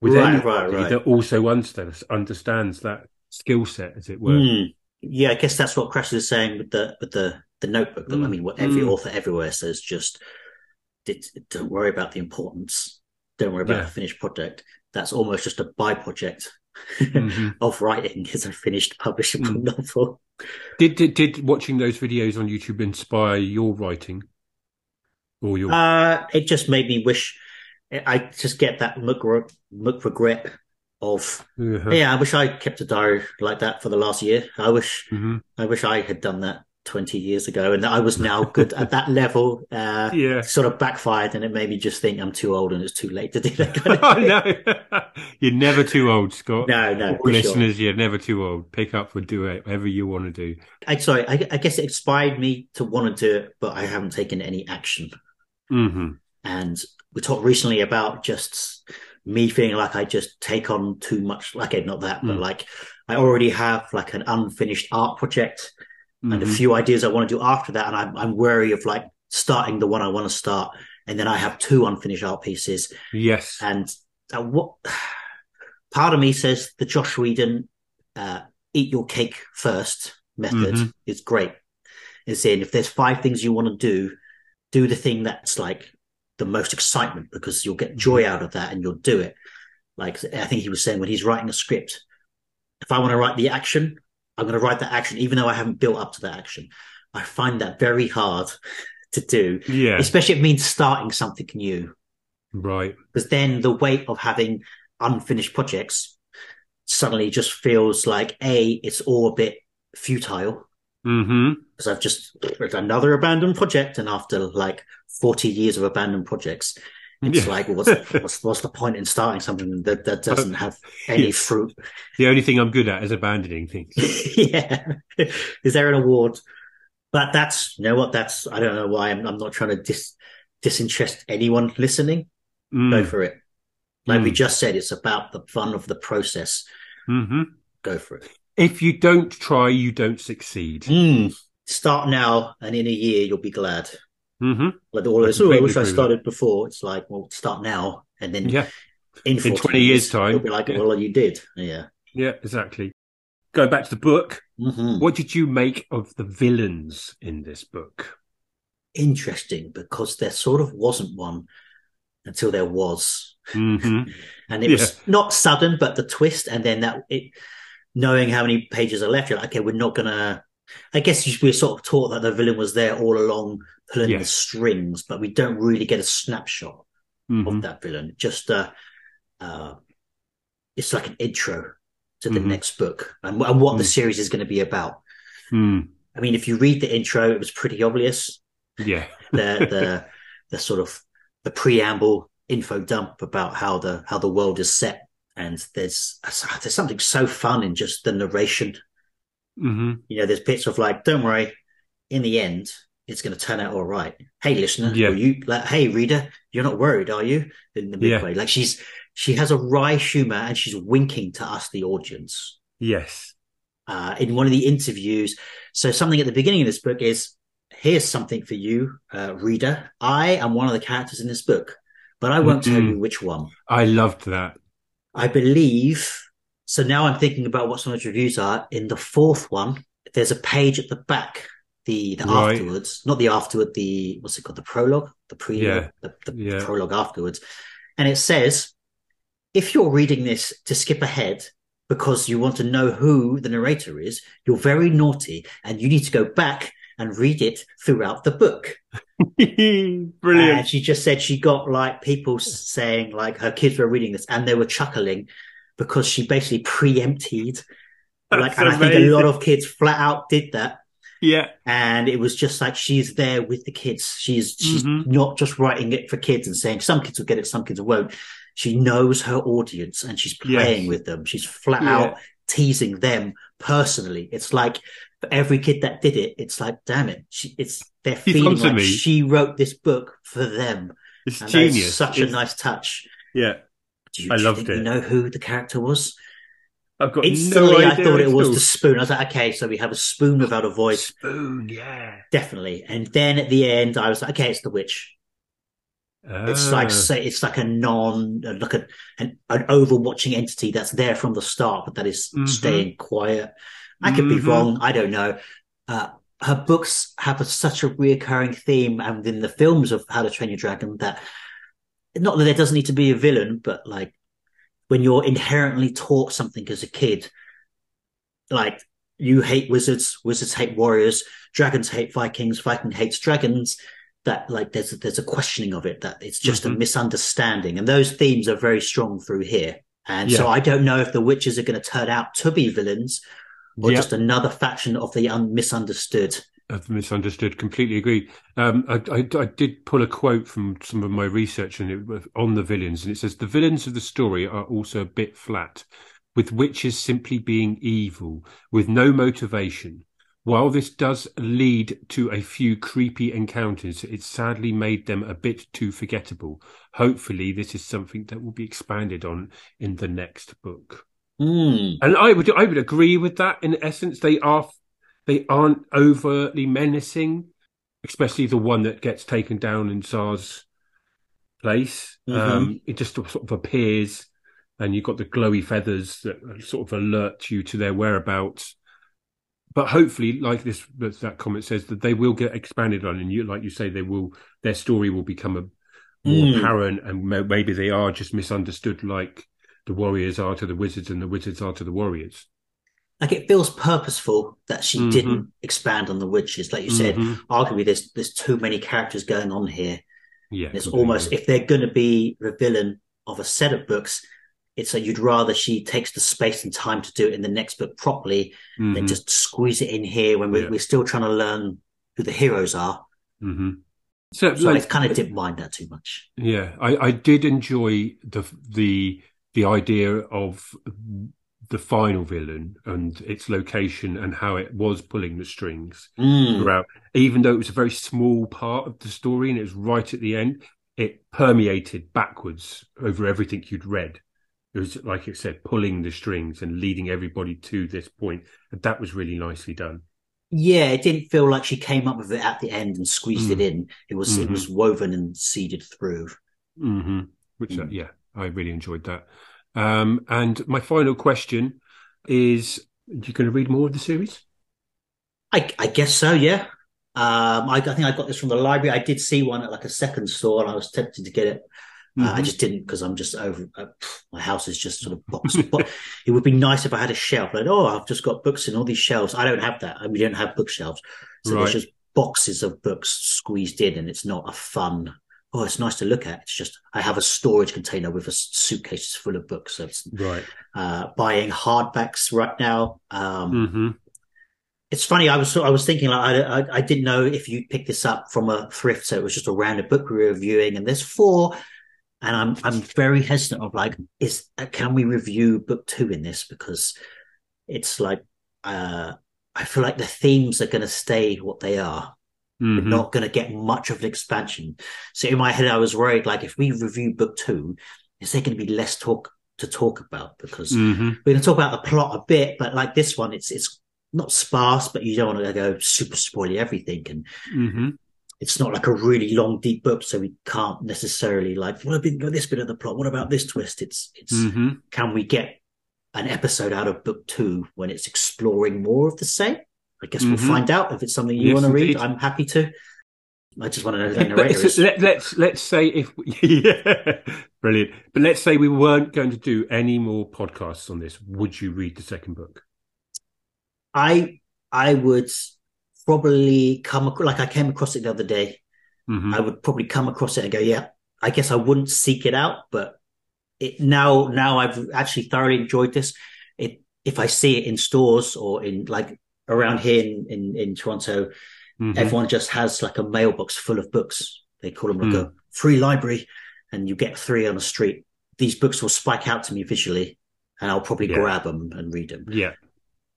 with Right, anybody right, right. that also understands understands that skill set, as it were. Mm. Yeah, I guess that's what Crash is saying with the with the the notebook. That, I Mm. mean, what every Mm. author everywhere says, just don't worry about the importance. Don't worry about Yeah. the finished project. That's almost just a by project Mhm. <laughs> of writing is a finished publishable Mm. novel. Did, did did watching those videos on YouTube inspire your writing or your? Uh, it just made me wish. I just get that muck, re- muck regret of Uh-huh. Yeah, I wish I kept a diary like that for the last year. I wish Mhm. I wish I had done that 20 years ago and that I was now good at that level. Uh, <laughs> Yeah. sort of backfired and it made me just think I'm too old and it's too late to do that kind of <laughs> I thing. know. <laughs> You're never too old, Scott. No, no, for sure. listeners, you're never too old. Pick up or do it, whatever you want to do. I, sorry, I, I guess it inspired me to want to do it, but I haven't taken any action. hmm And we talked recently about just me feeling like I just take on too much. Like, okay, not that, but Mm. like I already have like an unfinished art project and a Mhm. few ideas I want to do after that. And I'm, I'm wary of like starting the one I want to start. And then I have two unfinished art pieces. Yes. And uh, what <sighs> part of me says the Joss Whedon uh, eat your cake first method Mhm. is great. It's in if there's five things you want to do, do the thing that's like the most excitement because you'll get joy mm-hmm. out of that and you'll do it. Like I think he was saying when he's writing a script, if I want to write the action, I'm going to write that action, even though I haven't built up to that action. I find that very hard to do, Yeah. especially if it means starting something new Right. because then the weight of having unfinished projects suddenly just feels like a it's all a bit futile hmm because I've just another abandoned project, and after like forty years of abandoned projects, it's Yeah. like what's, <laughs> what's what's the point in starting something that that doesn't have any Yeah. fruit? The only thing I'm good at is abandoning things. <laughs> yeah, is there an award? But that's you know what that's I don't know why I'm I'm not trying to dis disinterest anyone listening. Go Mm. for it. Like we Mm. just said, it's about the fun of the process. hmm Go for it. If you don't try, you don't succeed. Mm. Start now, and in a year you'll be glad. hmm Like all this, I oh, I wish I started before. It's like, well, start now, and then Yeah. in, 40 20 years' time, you'll be like, yeah. well, you did, yeah. Yeah, exactly. Going back to the book, hmm what did you make of the villains in this book? Interesting because there sort of wasn't one until there was, hmm <laughs> and it was not sudden, but the twist, and then that it, knowing how many pages are left, you're like, okay, we're not gonna. I guess we're sort of taught that the villain was there all along, pulling the strings, but we don't really get a snapshot. hmm of that villain. Just uh, uh, it's like an intro to the Mhm. next book and, and what the Mm. series is going to be about. Mm. I mean, if you read the intro, it was pretty obvious. Yeah. <laughs> The the the sort of the preamble info dump about how the how the world is set, and there's there's something so fun in just the narration. hmm You know, there's bits of like, don't worry, in the end. It's going to turn out all right. Hey, listener, Yeah. you like, hey, reader, you're not worried, are you? In the Yeah. midway, like she's she has a wry humor and she's winking to us, the audience, Yes. uh, in one of the interviews. So something at the beginning of this book is, here's something for you, uh, reader. I am one of the characters in this book, but I won't tell Mhm. you which one. I loved that. I believe. So now I'm thinking about what some of the reviews are. In the fourth one, there's a page at the back, the the Right. afterwards, not the afterward, the what's it called, the prologue, the pre, Yeah. the, the Yeah. prologue afterwards, and it says, if you're reading this to skip ahead because you want to know who the narrator is, you're very naughty, and you need to go back and read it throughout the book. <laughs> Brilliant. And she just said she got like people saying like her kids were reading this and they were chuckling because she basically preempted. Like, and I think a lot of kids flat out did that. yeah. And it was just like she's there with the kids. She's she's Mhm. not just writing it for kids and saying some kids will get it, some kids won't. She knows her audience and she's playing Yes. with them. She's flat Yeah. out teasing them personally. It's like for every kid that did it, it's like, damn it, she, it's they're feeling like me. she wrote this book for them. It's And genius. such a nice touch. Yeah. Do you, I do you loved think you know who the character was? I've got Instantly, no I thought it was the spoon. I was like, okay, so we have a spoon without a <gasps> voice, spoon. Yeah. definitely. And then at the end, I was like, okay, it's the witch. It's like Ah. say, it's like a non, uh, like a, an, an overwatching entity that's there from the start, but that is Mhm. staying quiet. I could be Mhm. wrong. I don't know. Uh, her books have a, such a reoccurring theme, and in the films of How to Train Your Dragon, that not that there doesn't need to be a villain, but like when you're inherently taught something as a kid, like you hate wizards, wizards hate warriors, dragons hate Vikings, Viking hates dragons. That like there's a, there's a questioning of it that it's just a Mhm. misunderstanding, and those themes are very strong through here. And so I don't know if the witches are going to turn out to be villains or Yeah. just another faction of the un- misunderstood. I've misunderstood. Completely agree. Um, I, I, I did pull a quote from some of my research and it on the villains, and it says the villains of the story are also a bit flat, with witches simply being evil with no motivation. While this does lead to a few creepy encounters, it sadly made them a bit too forgettable. Hopefully, this is something that will be expanded on in the next book. Mm. And I would I would agree with that. In essence, they are they aren't overtly menacing, especially the one that gets taken down in Xar's place. Mhm. Um, it just sort of appears, and you've got the glowy feathers that sort of alert you to their whereabouts. But hopefully, like this, that comment says that they will get expanded on, and you, like you say, they will. Their story will become a more Mm. apparent, and maybe they are just misunderstood, like the warriors are to the wizards, and the wizards are to the warriors. Like it feels purposeful that she Mhm. didn't expand on the witches. Like you said, Mhm. arguably there's there's too many characters going on here. yeah, It's completely. almost if they're going to be the villain of a set of books, it's like you'd rather she takes the space and time to do it in the next book properly than Mhm. just squeeze it in here when we're, Yeah. we're still trying to learn who the heroes are. Mhm. So, So I kind of didn't mind that too much. yeah, I, I did enjoy the the the idea of the final villain and its location and how it was pulling the strings Mm. throughout. Even though it was a very small part of the story and it was right at the end, it permeated backwards over everything you'd read. It was like it said, pulling the strings and leading everybody to this point. And that was really nicely done. Yeah, it didn't feel like she came up with it at the end and squeezed Mm. it in. It was it Mhm. was woven and seeded through. hmm Which, uh, Mm. yeah, I really enjoyed that. Um, and my final question is: You going to read more of the series? I, I guess so, yeah. Um, I, I think I got this from the library. I did see one at like a second store, and I was tempted to get it. Uh, I Mhm. just didn't because I'm just over. Uh, my house is just sort of boxed. <laughs> but it would be nice if I had a shelf. Like, oh, I've just got books in all these shelves. I don't have that. I mean, we don't have bookshelves, so Right. there's just boxes of books squeezed in, and it's not a fun. Oh, it's nice to look at. It's just I have a storage container with a suitcase full of books. So it's Right. uh, buying hardbacks right now. Um, hmm it's funny. I was I was thinking like I, I I didn't know if you'd pick this up from a thrift, so it was just a random book we were reviewing, and there's four, and I'm I'm very hesitant of like is can we review book two in this because it's like uh I feel like the themes are going to stay what they are. We're hmm not going to get much of an expansion. So in my head, I was worried like if we review book two, is there going to be less talk to talk about because hmm we're going to talk about the plot a bit, but like this one, it's it's not sparse, but you don't want to go super spoily everything, and hmm it's not like a really long, deep book, so we can't necessarily like what about this bit of the plot? What about this twist? It's it's hmm can we get an episode out of book two when it's exploring more of the same? I guess we'll Mhm. find out if it's something you Yes, want to read. indeed. I'm happy to. I just want to know who the narrator is. let, let's let's say if <laughs> yeah, brilliant. But let's say we weren't going to do any more podcasts on this. Would you read the second book? I I would probably come ac- like I came across it the other day. hmm I would probably come across it and go, yeah, I guess I wouldn't seek it out, but it now now I've actually thoroughly enjoyed this. It if I see it in stores or in like around here in in, in Toronto, hmm everyone just has like a mailbox full of books. They call them like a free library, and you get three on the street. These books will spike out to me visually, and I'll probably Yeah. grab them and read them. Yeah.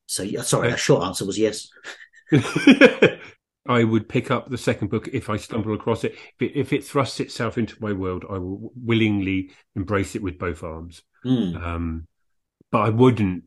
So yeah, sorry, Okay. a short answer was yes. <laughs> I would pick up the second book if I stumble across it. If, it. if it thrusts itself into my world, I will willingly embrace it with both arms. Mm. Um, but I wouldn't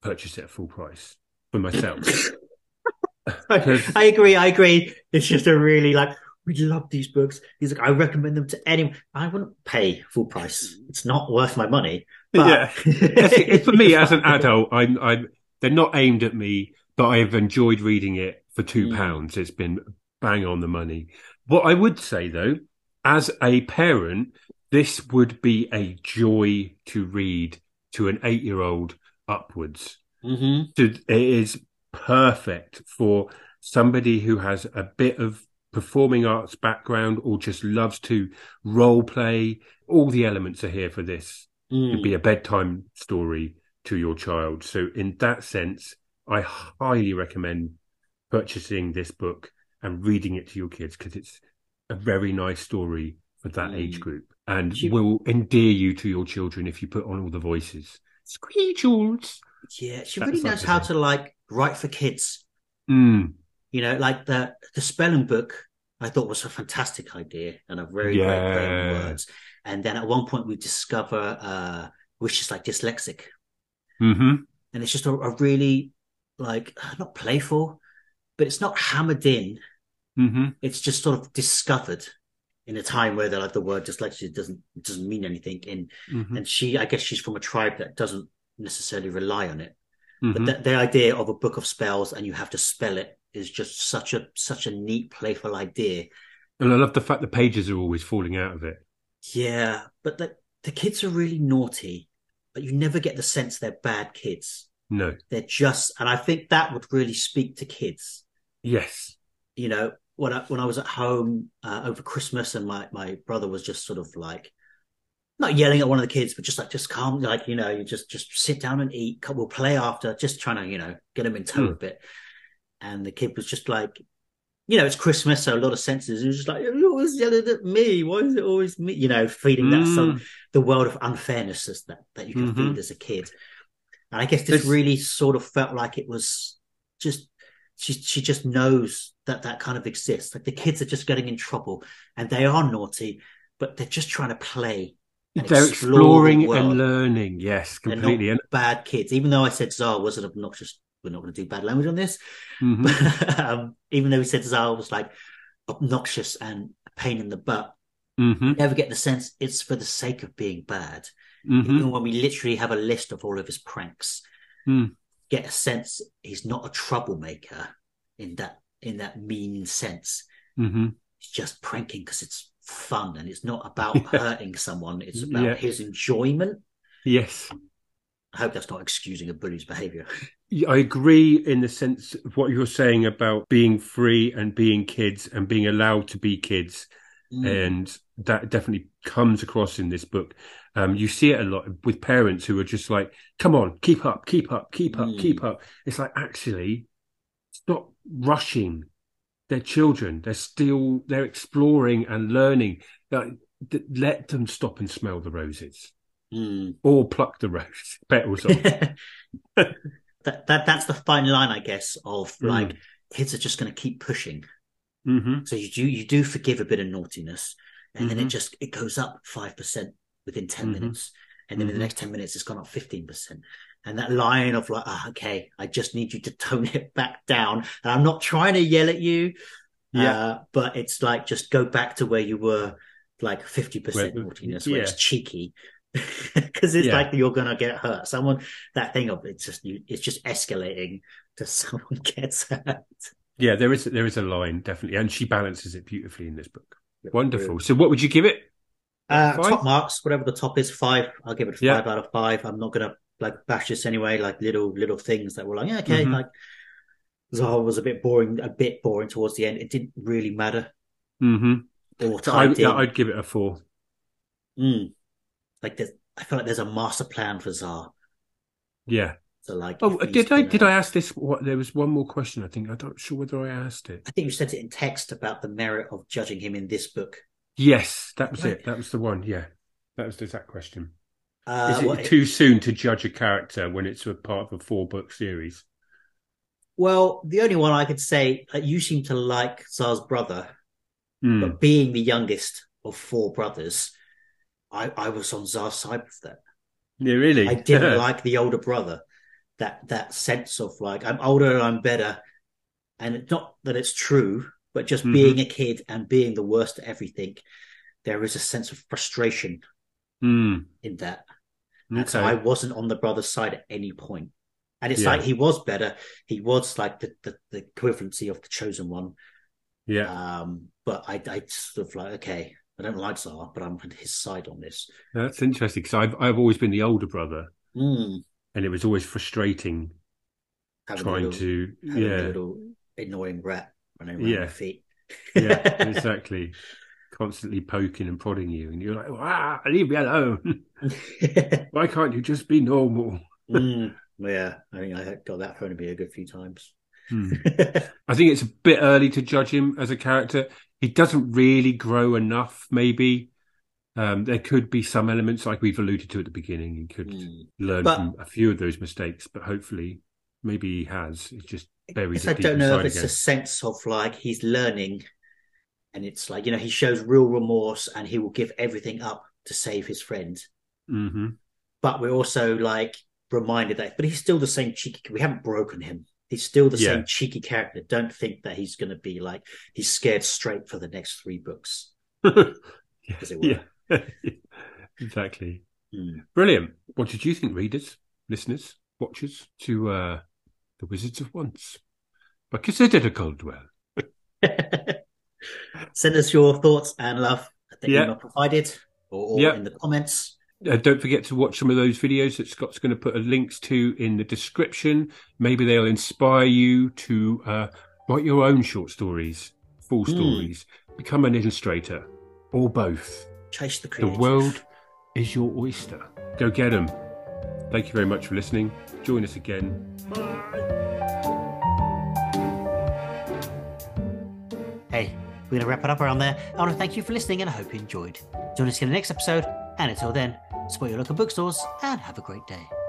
purchase it at full price for myself. <laughs> I, agree. I agree. It's just a really like we love these books. He's like, I recommend them to anyone. I wouldn't pay full price. It's not worth my money. But Yeah. For me as an <laughs> adult, I'm, I'm, they're not aimed at me, but I've enjoyed reading it for two Mm. pounds. It's been bang on the money. What I would say though, as a parent, this would be a joy to read to an eight year old upwards. Hmm So It is perfect for somebody who has a bit of performing arts background or just loves to role play. All the elements are here for this Mm. to be a bedtime story to your child. So, in that sense, I highly recommend purchasing this book and reading it to your kids because it's a very nice story for that Mm. age group and You- will endear you to your children if you put on all the voices. Squeezjoos. Yeah, she really knows how to like write for kids. Mm, You know, like the the spelling book. I thought was a fantastic idea and a very great play on words. And then at one point we discover uh, Wish is like dyslexic. hmm and it's just a, a really like not playful, but it's not hammered in. hmm It's just sort of discovered in a time where the like the word dyslexia doesn't doesn't mean anything. In hmm and she, I guess she's from a tribe that doesn't necessarily rely on it. But hmm the, the idea of a book of spells and you have to spell it is just such a such a neat, playful idea. And I love the fact the pages are always falling out of it. Yeah, but the the kids are really naughty, but you never get the sense they're bad kids. No. They're just, and I think that would really speak to kids. Yes. You know, when I when I was at home uh, over Christmas, and my my brother was just sort of like not yelling at one of the kids, but just like just calm, like you know, you just just sit down and eat. We'll play after, just trying to you know get him in tow Hmm. a bit. And the kid was just like, you know, it's Christmas, so a lot of senses. He was just like, you're always yelling at me. Why is it always me? You know, feeding that some Mm. the world of unfairness that that you can Mhm. feed as a kid. And I guess this This- really sort of felt like it was just she she just knows that that kind of exists. Like the kids are just getting in trouble, and they are naughty, but they're just trying to play. They're explore the exploring and learning. Yes, completely. And bad kids. Even though I said Zara wasn't obnoxious, we're not going to do bad language on this. Mhm. <laughs> um, even though we said Zara was like obnoxious and a pain in the butt, Mhm. you never get the sense it's for the sake of being bad. Mhm. Even when we literally have a list of all of his pranks, Mm. get a sense he's not a troublemaker in that in that mean sense. Mhm. He's just pranking because it's fun and it's not about <laughs> hurting someone. It's about Yeah. his enjoyment. Yes. I hope that's not excusing a bully's behavior. <laughs> I agree in the sense of what you're saying about being free and being kids and being allowed to be kids. Mm. And that definitely comes across in this book. Um, you see it a lot with parents who are just like, come on, keep up, keep up, keep up, Mm. keep up. It's like, actually, stop rushing. They're children. They're still, they're exploring and learning. Like, th- let them stop and smell the roses Mm. or pluck the rose <laughs> petals off. <laughs> that, that that's the fine line, I guess, of Mm. like kids are just going to keep pushing. hmm So you do you do forgive a bit of naughtiness, and then it Mhm. just it goes up five percent within 10 Mhm. minutes, and then in the Mhm. next ten minutes it's gone up fifteen percent. And that line of like, ah, okay, I just need you to tone it back down, and I'm not trying to yell at you, Yeah. uh, but it's like just go back to where you were, like fifty percent Where- naughtiness, where yeah. it's cheeky. <laughs> Because it's Yeah. like you're gonna get hurt. Someone that thing of it's just you, it's just escalating to <laughs> someone gets hurt. Yeah, there is there is a line definitely, and she balances it beautifully in this book. Wonderful. So, what would you give it? Uh, top marks, whatever the top is, five. I'll give it a Yeah. five out of five. I'm not gonna like bash anyway. Like little little things that were like, yeah, okay, Mhm. like Zaha was a bit boring, a bit boring towards the end. It didn't really matter Mm-hmm. or I, in. yeah, I'd give it a four. Mm. Like there's, I feel like there's a master plan for Xar. Yeah. So like, Oh, did I did I ask this? What there was one more question. I think I'm not sure whether I asked it. I think you sent it in text about the merit of judging him in this book. Yes, that was Right. it. That was the one. Yeah, that was the exact question. Uh, Is it well, too soon to judge a character when it's a part of a four book series? well, the only one I could say, like, you seem to like Xar's brother, Hmm. but being the youngest of four brothers, I, I was on Xar's side with that. Yeah, really. I didn't <laughs> like the older brother. That that sense of like I'm older and I'm better, and it's not that it's true, but just Mhm. being a kid and being the worst at everything, there is a sense of frustration Hmm. in that. Okay. So I wasn't on the brother's side at any point. And it's Yeah. like he was better. He was like the, the, the equivalency of the chosen one. yeah, Um, but I, I sort of like, okay, I don't like Zara, but I'm on his side on this. that's interesting because I've I've always been the older brother, Mm, and it was always frustrating having trying little- to yeah little annoying rat running around Yeah. your feet. yeah <laughs> exactly constantly poking and prodding you, and you're like, ah, leave me alone. <laughs> Why can't you just be normal? Mm, yeah, I think I got that at me a good few times. Hmm. <laughs> I think it's a bit early to judge him as a character. He doesn't really grow enough, maybe. Um, there could be some elements, like we've alluded to at the beginning. He could Mm. learn But- from a few of those mistakes, but hopefully, maybe he has. It's just buried I don't know if it's again. a sense of like he's learning, and it's like you know he shows real remorse and he will give everything up to save his friend. hmm But we're also like reminded that, but he's still the same cheeky. We haven't broken him. He's still the Yeah. same cheeky character. Don't think that he's going to be like he's scared straight for the next three books. <laughs> As it were. yeah, <laughs> exactly. Hmm. Brilliant. What did you think, readers, listeners, watchers, to uh, The Wizards of Once by Cassandra Caldwell? Send us your thoughts and love at the Yeah. email provided or, or Yeah. in the comments. Uh, don't forget to watch some of those videos that Scott's going to put a links to in the description. Maybe they'll inspire you to uh, write your own short stories, full Hmm. stories, become an illustrator, or both. Chase the The world is your oyster. Go get them. Thank you very much for listening. Join us again. Hey, we're going to wrap it up around there. I want to thank you for listening and I hope you enjoyed. Join us in the next episode. And until then, support your local bookstores and have a great day.